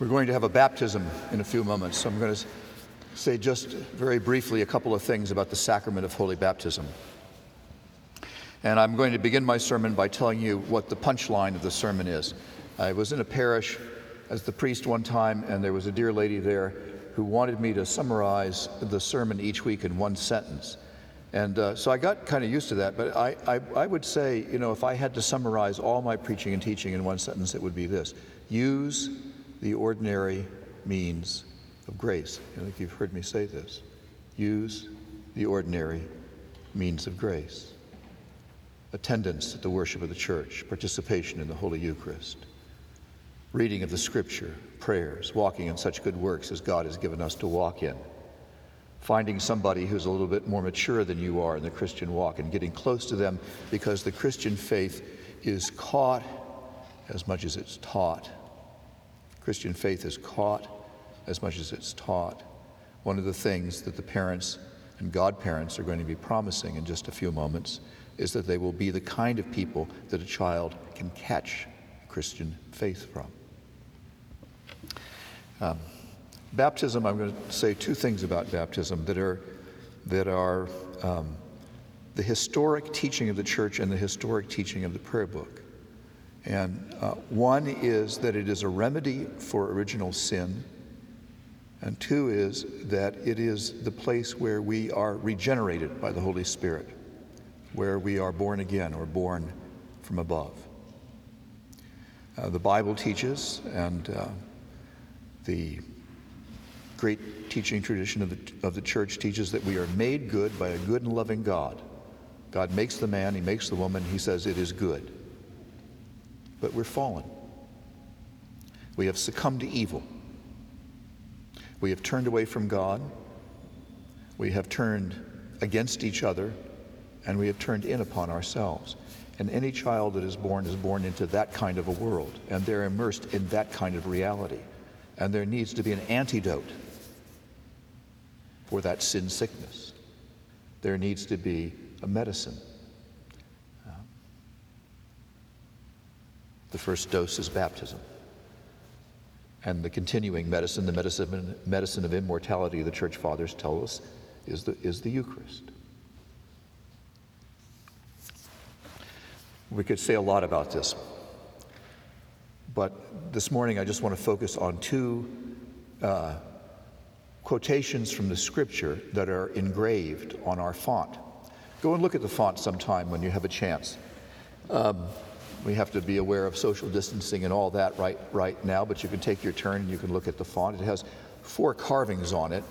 We're going to have a baptism in a few moments, so I'm going to say just very briefly a couple of things about the sacrament of holy baptism. And I'm going to begin my sermon by telling you what the punchline of the sermon is. I was in a parish as the priest one time, and there was a dear lady there who wanted me to summarize the sermon each week in one sentence. And uh, so I got kind of used to that, but I, I, I would say, you know, if I had to summarize all my preaching and teaching in one sentence, it would be this use the ordinary means of grace. I think you've heard me say this. Use the ordinary means of grace. Attendance at the worship of the church, participation in the Holy Eucharist, reading of the Scripture, prayers, walking in such good works as God has given us to walk in, finding somebody who's a little bit more mature than you are in the Christian walk and getting close to them because the Christian faith is caught as much as it's taught Christian faith is caught as much as it's taught. One of the things that the parents and godparents are going to be promising in just a few moments is that they will be the kind of people that a child can catch Christian faith from. Um, baptism, I'm going to say two things about baptism that are, that are um, the historic teaching of the church and the historic teaching of the prayer book. And uh, one is that it is a remedy for original sin. And two is that it is the place where we are regenerated by the Holy Spirit, where we are born again or born from above. Uh, the Bible teaches, and uh, the great teaching tradition of the, of the church teaches that we are made good by a good and loving God. God makes the man, He makes the woman, He says it is good but we're fallen. We have succumbed to evil. We have turned away from God. We have turned against each other, and we have turned in upon ourselves. And any child that is born is born into that kind of a world, and they're immersed in that kind of reality. And there needs to be an antidote for that sin sickness. There needs to be a medicine The first dose is baptism. And the continuing medicine, the medicine, medicine of immortality, the church fathers tell us, is the, is the Eucharist. We could say a lot about this, but this morning I just want to focus on two uh, quotations from the scripture that are engraved on our font. Go and look at the font sometime when you have a chance. Um, we have to be aware of social distancing and all that right, right now, but you can take your turn and you can look at the font. It has four carvings on it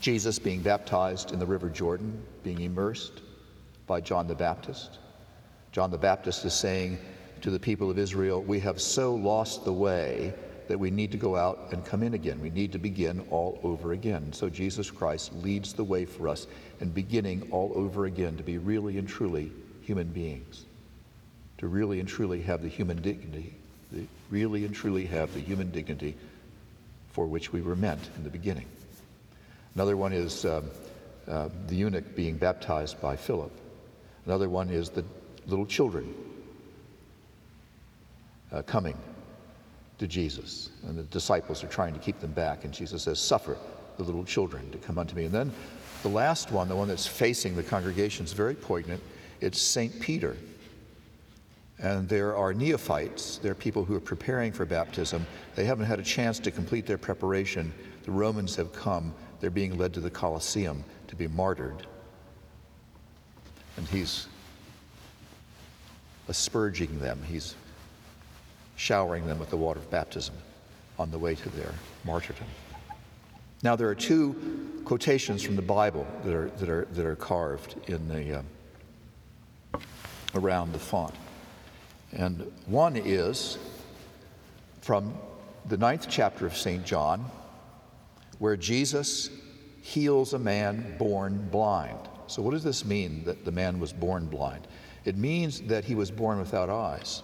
Jesus being baptized in the River Jordan, being immersed by John the Baptist. John the Baptist is saying to the people of Israel, We have so lost the way that we need to go out and come in again. We need to begin all over again. So Jesus Christ leads the way for us in beginning all over again to be really and truly human beings to really and truly have the human dignity, really and truly have the human dignity for which we were meant in the beginning. Another one is uh, the eunuch being baptized by Philip. Another one is the little children uh, coming to Jesus. And the disciples are trying to keep them back. And Jesus says, Suffer the little children to come unto me. And then the last one, the one that's facing the congregation, is very poignant. It's St. Peter and there are neophytes, there are people who are preparing for baptism. They haven't had a chance to complete their preparation. The Romans have come, they're being led to the Colosseum to be martyred. And he's asperging them, he's showering them with the water of baptism on the way to their martyrdom. Now, there are two quotations from the Bible that are, that are, that are carved in the, uh, around the font. And one is from the ninth chapter of St. John, where Jesus heals a man born blind. So, what does this mean that the man was born blind? It means that he was born without eyes.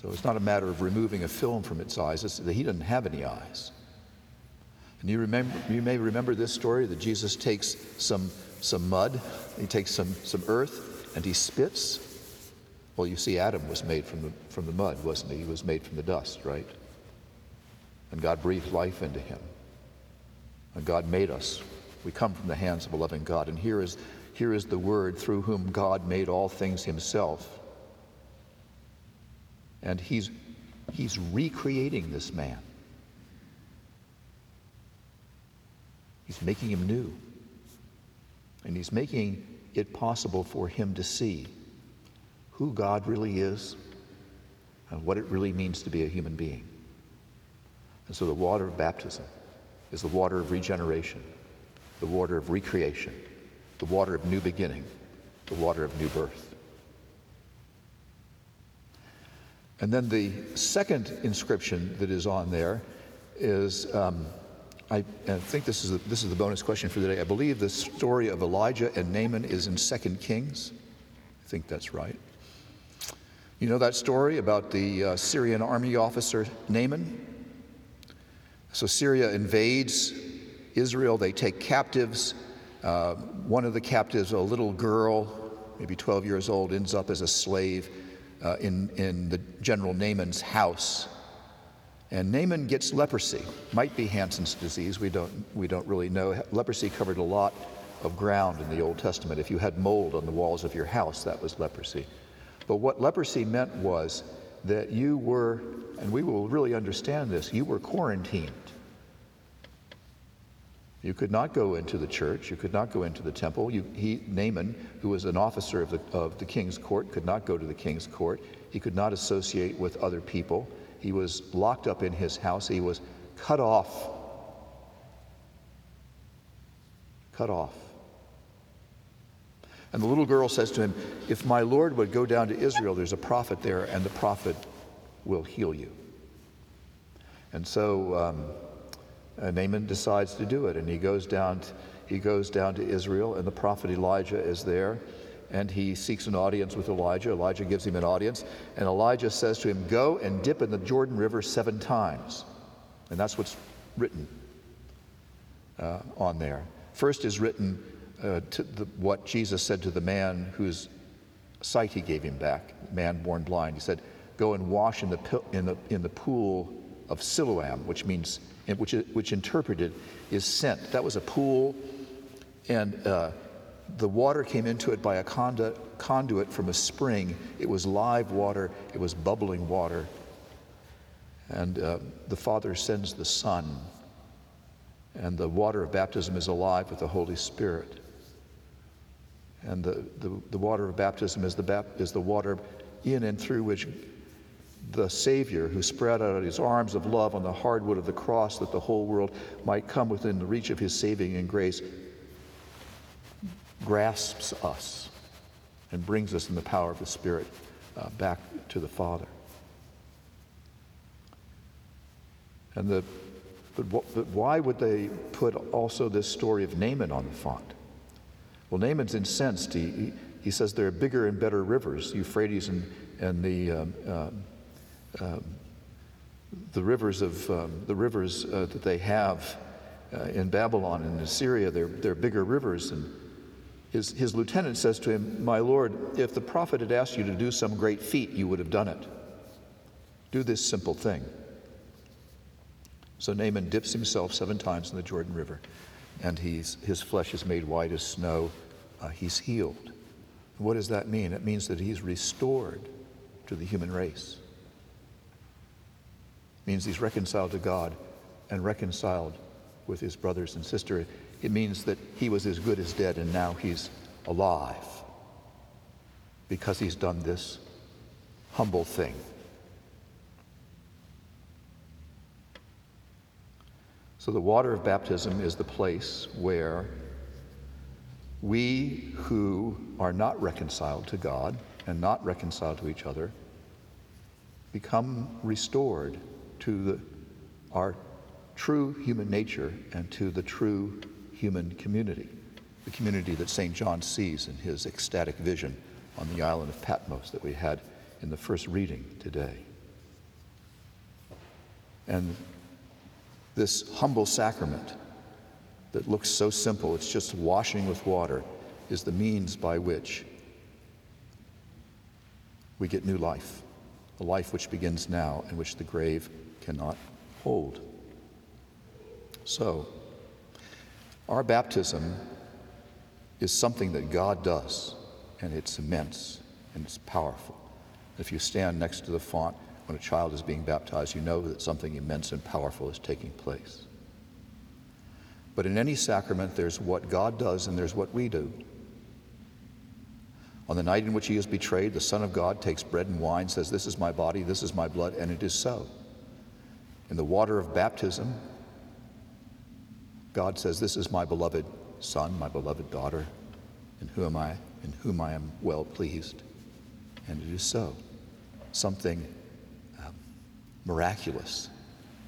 So, it's not a matter of removing a film from its eyes, it's that he doesn't have any eyes. And you, remember, you may remember this story that Jesus takes some, some mud, he takes some, some earth, and he spits Well, you see, Adam was made from the, from the mud, wasn't he? He was made from the dust, right? And God breathed life into him. And God made us. We come from the hands of a loving God. And here is, here is the word through whom God made all things himself. And he's, he's recreating this man. He's making him new. And he's making it possible for him to see who God really is and what it really means to be a human being. And so the water of baptism is the water of regeneration, the water of recreation, the water of new beginning, the water of new birth. And then the second inscription that is on there is um, I, I, think this is, the, this is the bonus question for today. I believe the story of Elijah and Naaman is in 2 Kings. I think that's right. You know that story about the uh, Syrian army officer Naaman? So Syria invades Israel. They take captives. Uh, one of the captives, a little girl, maybe 12 years old, ends up as a slave uh, in, in the general Naaman's house. And Naaman gets leprosy. Might be Hansen's disease. We don't, we don't really know. Leprosy covered a lot of ground in the Old Testament. If you had mold on the walls of your house, that was leprosy. But what leprosy meant was that you were, and we will really understand this, you were quarantined. You could not go into the church. You could not go into the temple. You, he, Naaman, who was an officer of the, of the king's court, could not go to the king's court. He could not associate with other people. He was locked up in his house. He was cut off. Cut off. And the little girl says to him, If my Lord would go down to Israel, there's a prophet there, and the prophet will heal you. And so um, uh, Naaman decides to do it, and he goes down. he goes down to Israel, and the prophet Elijah is there, and he seeks an audience with Elijah. Elijah gives him an audience, and Elijah says to him, Go and dip in the Jordan River seven times. And that's what's written uh, on there. First is written uh, to the, what Jesus said to the man whose sight he gave him back, man born blind. He said, Go and wash in the, in the, in the pool of Siloam, which means, which, which interpreted is sent. That was a pool, and uh, the water came into it by a conduit, conduit from a spring. It was live water, it was bubbling water. And uh, the Father sends the Son, and the water of baptism is alive with the Holy Spirit. And the, the, the water of baptism is the, bap- is the water in and through which the Savior, who spread out his arms of love on the hardwood of the cross that the whole world might come within the reach of his saving and grace, grasps us and brings us in the power of the Spirit uh, back to the Father. And the, but, but why would they put also this story of Naaman on the font? Well, Naaman's incensed. He, he, he says there are bigger and better rivers, Euphrates and, and the, um, um, um the rivers of um, the rivers uh, that they have uh, in Babylon and Assyria. They're, they're bigger rivers and his, his lieutenant says to him, My Lord, if the prophet had asked you to do some great feat, you would have done it. Do this simple thing. So Naaman dips himself seven times in the Jordan River, and he's, his flesh is made white as snow. Uh, he's healed. What does that mean? It means that he's restored to the human race. It means he's reconciled to God and reconciled with his brothers and sisters it means that he was as good as dead and now he's alive because he's done this humble thing. So, the water of baptism is the place where we who are not reconciled to God and not reconciled to each other become restored to the, our true human nature and to the true human community, the community that St. John sees in his ecstatic vision on the island of Patmos that we had in the first reading today. And this humble sacrament that looks so simple, it's just washing with water, is the means by which we get new life, a life which begins now and which the grave cannot hold. So, our baptism is something that God does, and it's immense and it's powerful. If you stand next to the font when a child is being baptized, you know that something immense and powerful is taking place. But in any sacrament, there's what God does and there's what we do. On the night in which he is betrayed, the Son of God takes bread and wine, says, This is my body, this is my blood, and it is so. In the water of baptism, God says, This is my beloved Son, my beloved daughter, in whom I, in whom I am well pleased. And it is so. Something miraculous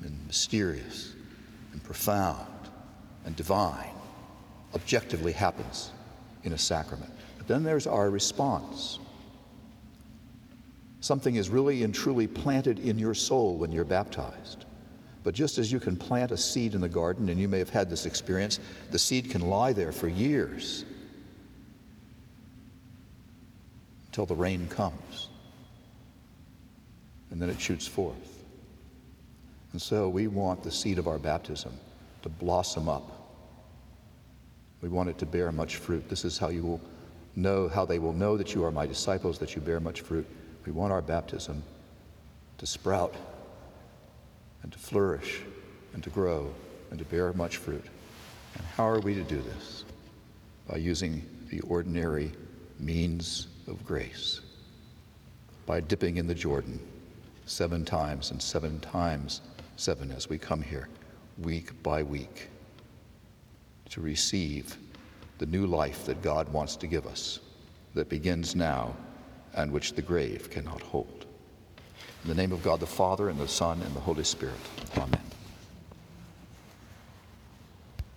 and mysterious and profound and divine objectively happens in a sacrament. But then there's our response. Something is really and truly planted in your soul when you're baptized. But just as you can plant a seed in the garden, and you may have had this experience, the seed can lie there for years until the rain comes. And then it shoots forth. And so we want the seed of our baptism to blossom up. We want it to bear much fruit. This is how you will know, how they will know that you are my disciples, that you bear much fruit. We want our baptism to sprout and to flourish and to grow and to bear much fruit. And how are we to do this? By using the ordinary means of grace, by dipping in the Jordan seven times and seven times seven as we come here, week by week, to receive the new life that God wants to give us, that begins now and which the grave cannot hold. In the name of God the Father, and the Son, and the Holy Spirit. Amen.